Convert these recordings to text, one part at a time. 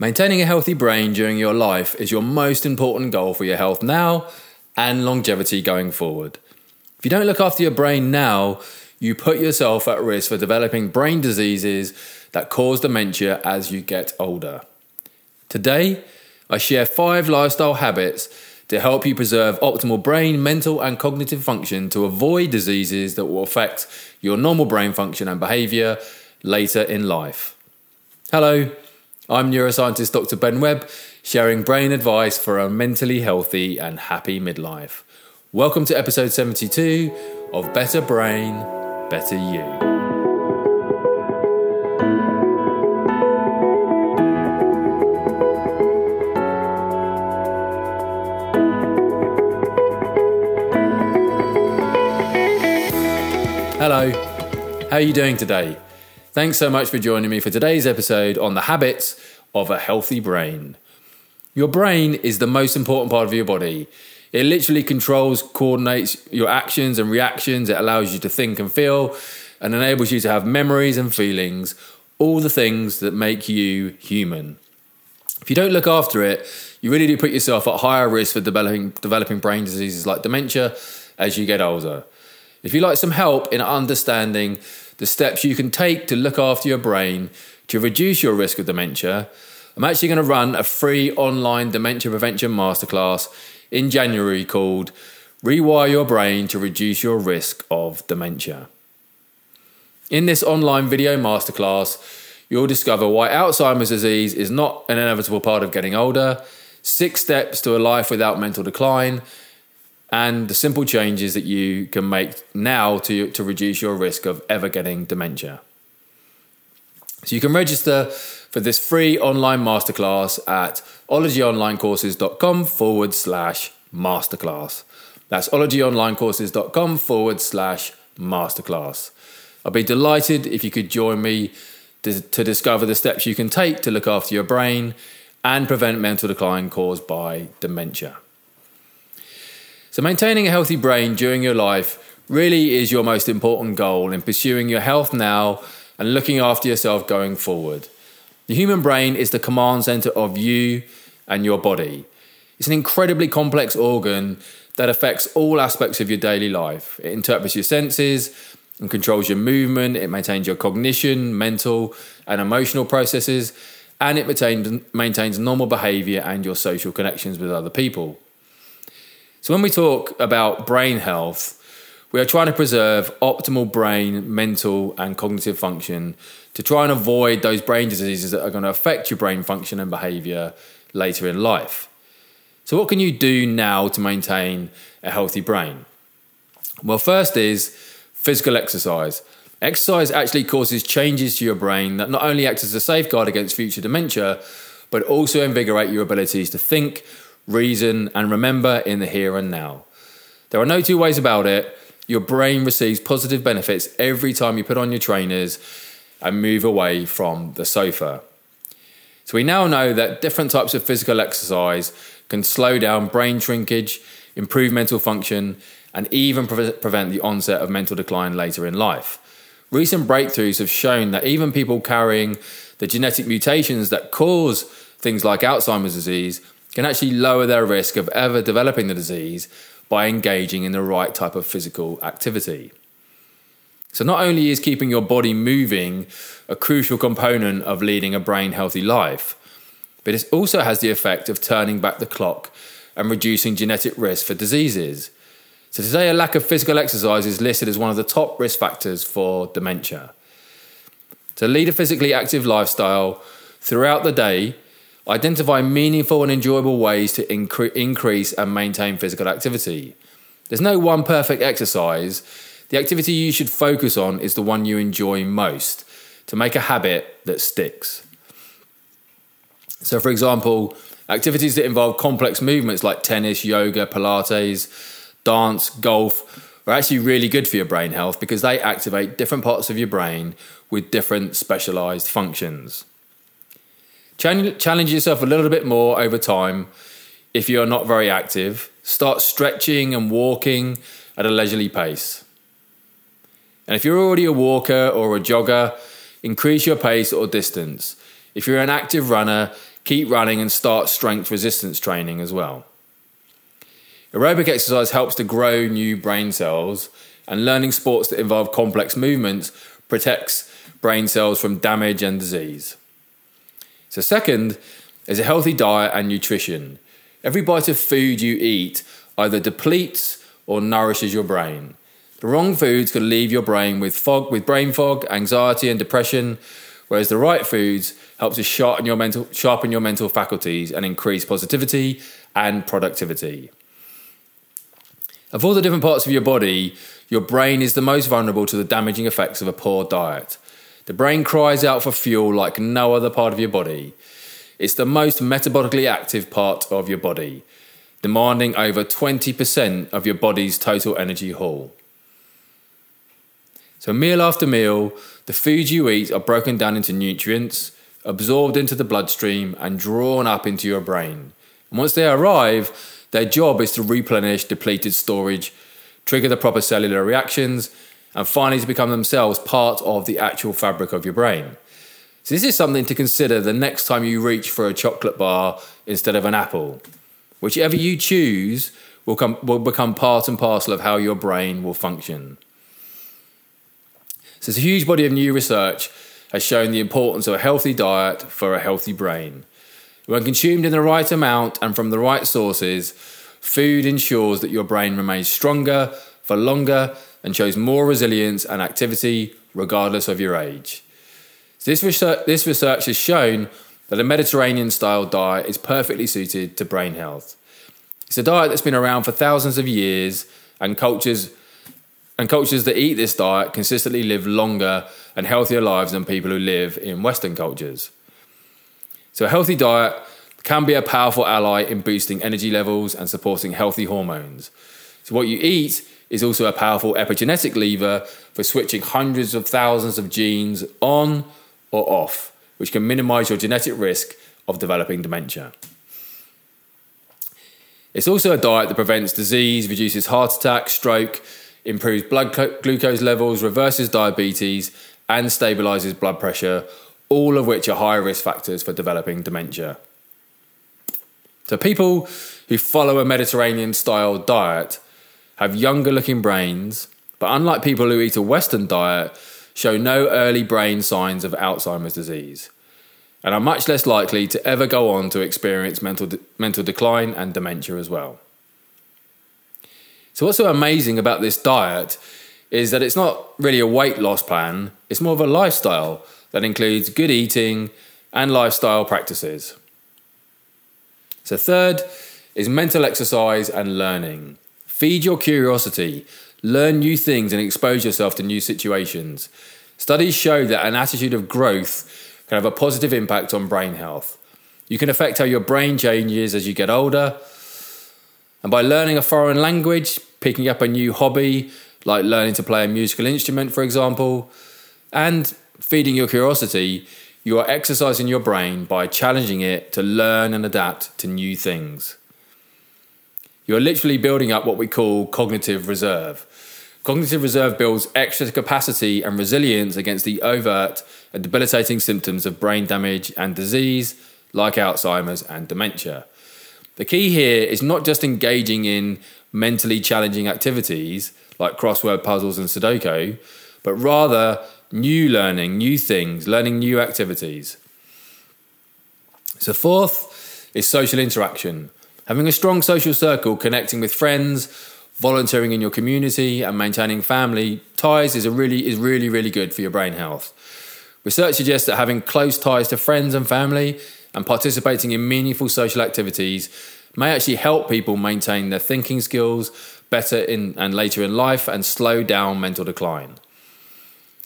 Maintaining a healthy brain during your life is your most important goal for your health now and longevity going forward. If you don't look after your brain now, you put yourself at risk for developing brain diseases that cause dementia as you get older. Today, I share five lifestyle habits to help you preserve optimal brain, mental, and cognitive function to avoid diseases that will affect your normal brain function and behavior later in life. Hello. I'm neuroscientist Dr. Ben Webb, sharing brain advice for a mentally healthy and happy midlife. Welcome to episode 72 of Better Brain, Better You. Hello, how are you doing today? Thanks so much for joining me for today's episode on the habits of a healthy brain. Your brain is the most important part of your body. It literally controls, coordinates your actions and reactions. It allows you to think and feel and enables you to have memories and feelings, all the things that make you human. If you don't look after it, you really do put yourself at higher risk for developing, developing brain diseases like dementia as you get older. If you'd like some help in understanding the steps you can take to look after your brain to reduce your risk of dementia, I'm actually going to run a free online dementia prevention masterclass in January called Rewire Your Brain to Reduce Your Risk of Dementia. In this online video masterclass, you'll discover why Alzheimer's disease is not an inevitable part of getting older, six steps to a life without mental decline, and the simple changes that you can make now to, to reduce your risk of ever getting dementia. So you can register for this free online masterclass at ologyonlinecourses.com forward slash masterclass. That's ologyonlinecourses.com forward slash masterclass. I'd be delighted if you could join me to, to discover the steps you can take to look after your brain and prevent mental decline caused by dementia. So, maintaining a healthy brain during your life really is your most important goal in pursuing your health now and looking after yourself going forward. The human brain is the command center of you and your body. It's an incredibly complex organ that affects all aspects of your daily life. It interprets your senses and controls your movement, it maintains your cognition, mental, and emotional processes, and it maintains, maintains normal behavior and your social connections with other people. So, when we talk about brain health, we are trying to preserve optimal brain, mental, and cognitive function to try and avoid those brain diseases that are going to affect your brain function and behavior later in life. So, what can you do now to maintain a healthy brain? Well, first is physical exercise. Exercise actually causes changes to your brain that not only act as a safeguard against future dementia, but also invigorate your abilities to think, reason, and remember in the here and now. There are no two ways about it. Your brain receives positive benefits every time you put on your trainers and move away from the sofa. So, we now know that different types of physical exercise can slow down brain shrinkage, improve mental function, and even pre- prevent the onset of mental decline later in life. Recent breakthroughs have shown that even people carrying the genetic mutations that cause things like Alzheimer's disease can actually lower their risk of ever developing the disease by engaging in the right type of physical activity. So, not only is keeping your body moving a crucial component of leading a brain healthy life, but it also has the effect of turning back the clock and reducing genetic risk for diseases. So, today, a lack of physical exercise is listed as one of the top risk factors for dementia. To lead a physically active lifestyle throughout the day Identify meaningful and enjoyable ways to incre- increase and maintain physical activity. There's no one perfect exercise. The activity you should focus on is the one you enjoy most to make a habit that sticks. So, for example, activities that involve complex movements like tennis, yoga, Pilates, dance, golf are actually really good for your brain health because they activate different parts of your brain with different specialized functions. Challenge yourself a little bit more over time if you're not very active. Start stretching and walking at a leisurely pace. And if you're already a walker or a jogger, increase your pace or distance. If you're an active runner, keep running and start strength resistance training as well. Aerobic exercise helps to grow new brain cells, and learning sports that involve complex movements protects brain cells from damage and disease. So, second is a healthy diet and nutrition. Every bite of food you eat either depletes or nourishes your brain. The wrong foods can leave your brain with fog, with brain fog, anxiety, and depression, whereas the right foods help to sharpen your mental, sharpen your mental faculties and increase positivity and productivity. Of all the different parts of your body, your brain is the most vulnerable to the damaging effects of a poor diet. The brain cries out for fuel like no other part of your body. It's the most metabolically active part of your body, demanding over 20% of your body's total energy haul. So, meal after meal, the foods you eat are broken down into nutrients, absorbed into the bloodstream, and drawn up into your brain. And once they arrive, their job is to replenish depleted storage, trigger the proper cellular reactions, and finally to become themselves part of the actual fabric of your brain. So, this is something to consider the next time you reach for a chocolate bar instead of an apple. Whichever you choose will, come, will become part and parcel of how your brain will function. So, a huge body of new research has shown the importance of a healthy diet for a healthy brain. When consumed in the right amount and from the right sources, food ensures that your brain remains stronger for longer and shows more resilience and activity regardless of your age. This research, this research has shown that a Mediterranean style diet is perfectly suited to brain health. It's a diet that's been around for thousands of years, and cultures and cultures that eat this diet consistently live longer and healthier lives than people who live in Western cultures. So, a healthy diet can be a powerful ally in boosting energy levels and supporting healthy hormones. So, what you eat is also a powerful epigenetic lever for switching hundreds of thousands of genes on or off, which can minimize your genetic risk of developing dementia. It's also a diet that prevents disease, reduces heart attack, stroke, improves blood glucose levels, reverses diabetes, and stabilizes blood pressure, all of which are high risk factors for developing dementia. So, people who follow a Mediterranean style diet have younger looking brains, but unlike people who eat a Western diet, show no early brain signs of Alzheimer's disease and are much less likely to ever go on to experience mental, de- mental decline and dementia as well. So, what's so amazing about this diet is that it's not really a weight loss plan, it's more of a lifestyle that includes good eating and lifestyle practices. So, third is mental exercise and learning. Feed your curiosity, learn new things, and expose yourself to new situations. Studies show that an attitude of growth can have a positive impact on brain health. You can affect how your brain changes as you get older. And by learning a foreign language, picking up a new hobby, like learning to play a musical instrument, for example, and feeding your curiosity, you are exercising your brain by challenging it to learn and adapt to new things. You are literally building up what we call cognitive reserve. Cognitive reserve builds extra capacity and resilience against the overt and debilitating symptoms of brain damage and disease, like Alzheimer's and dementia. The key here is not just engaging in mentally challenging activities like crossword puzzles and Sudoku, but rather new learning, new things, learning new activities. So, fourth is social interaction. Having a strong social circle, connecting with friends, volunteering in your community, and maintaining family ties is, a really, is really, really good for your brain health. Research suggests that having close ties to friends and family and participating in meaningful social activities may actually help people maintain their thinking skills better in and later in life and slow down mental decline.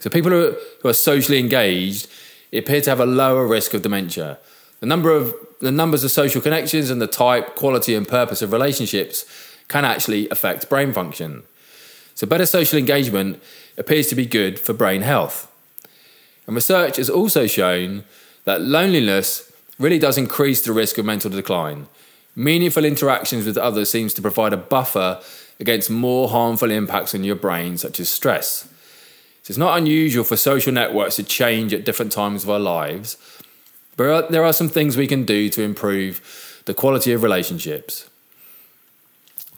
So people who are, who are socially engaged appear to have a lower risk of dementia. The number of the numbers of social connections and the type, quality, and purpose of relationships can actually affect brain function. So better social engagement appears to be good for brain health. And research has also shown that loneliness really does increase the risk of mental decline. Meaningful interactions with others seems to provide a buffer against more harmful impacts on your brain, such as stress. So it's not unusual for social networks to change at different times of our lives, But there are some things we can do to improve the quality of relationships.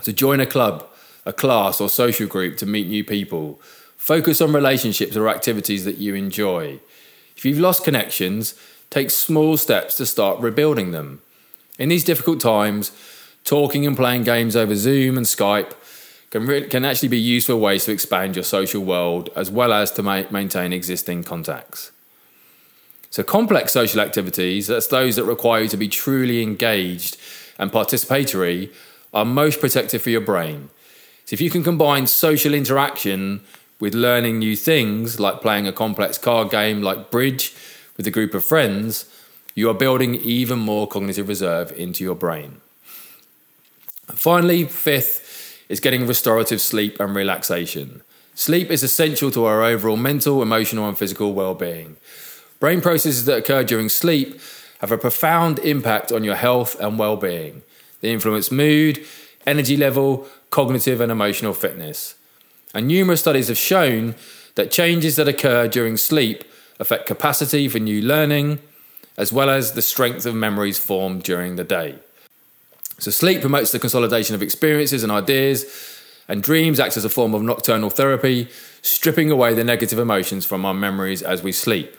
To join a club, a class, or social group to meet new people. Focus on relationships or activities that you enjoy. If you've lost connections, take small steps to start rebuilding them. In these difficult times, talking and playing games over Zoom and Skype can, re- can actually be useful ways to expand your social world as well as to ma- maintain existing contacts. So, complex social activities, that's those that require you to be truly engaged and participatory, are most protective for your brain. So, if you can combine social interaction with learning new things, like playing a complex card game like bridge with a group of friends, you are building even more cognitive reserve into your brain. And Finally, fifth is getting restorative sleep and relaxation. Sleep is essential to our overall mental, emotional, and physical well being. Brain processes that occur during sleep have a profound impact on your health and well being. They influence mood, energy level, cognitive, and emotional fitness. And numerous studies have shown that changes that occur during sleep affect capacity for new learning, as well as the strength of memories formed during the day. So, sleep promotes the consolidation of experiences and ideas, and dreams acts as a form of nocturnal therapy, stripping away the negative emotions from our memories as we sleep.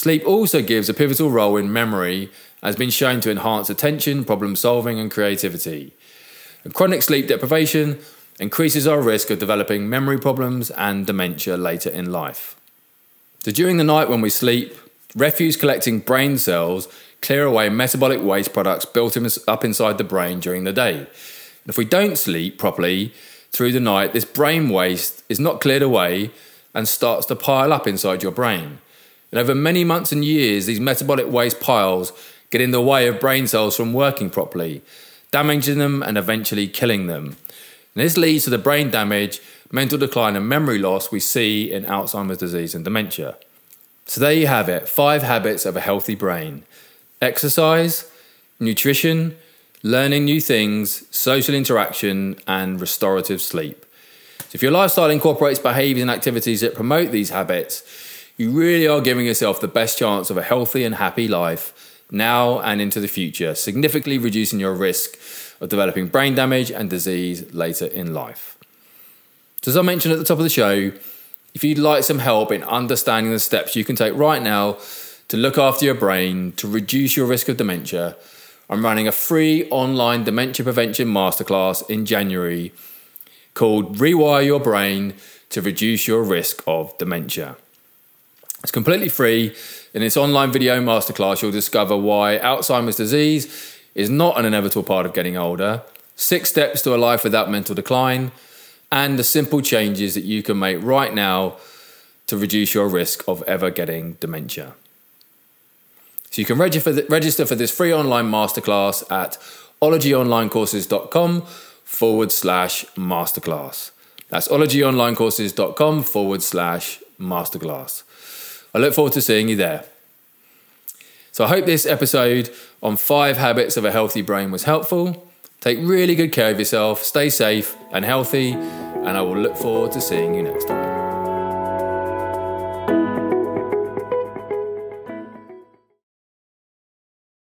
Sleep also gives a pivotal role in memory, has been shown to enhance attention, problem solving, and creativity. And chronic sleep deprivation increases our risk of developing memory problems and dementia later in life. So, during the night when we sleep, refuse collecting brain cells clear away metabolic waste products built up inside the brain during the day. And if we don't sleep properly through the night, this brain waste is not cleared away and starts to pile up inside your brain. And over many months and years, these metabolic waste piles get in the way of brain cells from working properly, damaging them and eventually killing them. And this leads to the brain damage, mental decline, and memory loss we see in Alzheimer's disease and dementia. So there you have it five habits of a healthy brain exercise, nutrition, learning new things, social interaction, and restorative sleep. So if your lifestyle incorporates behaviors and activities that promote these habits, you really are giving yourself the best chance of a healthy and happy life now and into the future, significantly reducing your risk of developing brain damage and disease later in life. So, as I mentioned at the top of the show, if you'd like some help in understanding the steps you can take right now to look after your brain to reduce your risk of dementia, I'm running a free online dementia prevention masterclass in January called Rewire Your Brain to Reduce Your Risk of Dementia. It's completely free. In this online video masterclass, you'll discover why Alzheimer's disease is not an inevitable part of getting older, six steps to a life without mental decline, and the simple changes that you can make right now to reduce your risk of ever getting dementia. So you can register for this free online masterclass at ologyonlinecourses.com forward slash masterclass. That's ologyonlinecourses.com forward slash masterclass. I look forward to seeing you there. So I hope this episode on five habits of a healthy brain was helpful. Take really good care of yourself, stay safe and healthy, and I will look forward to seeing you next time.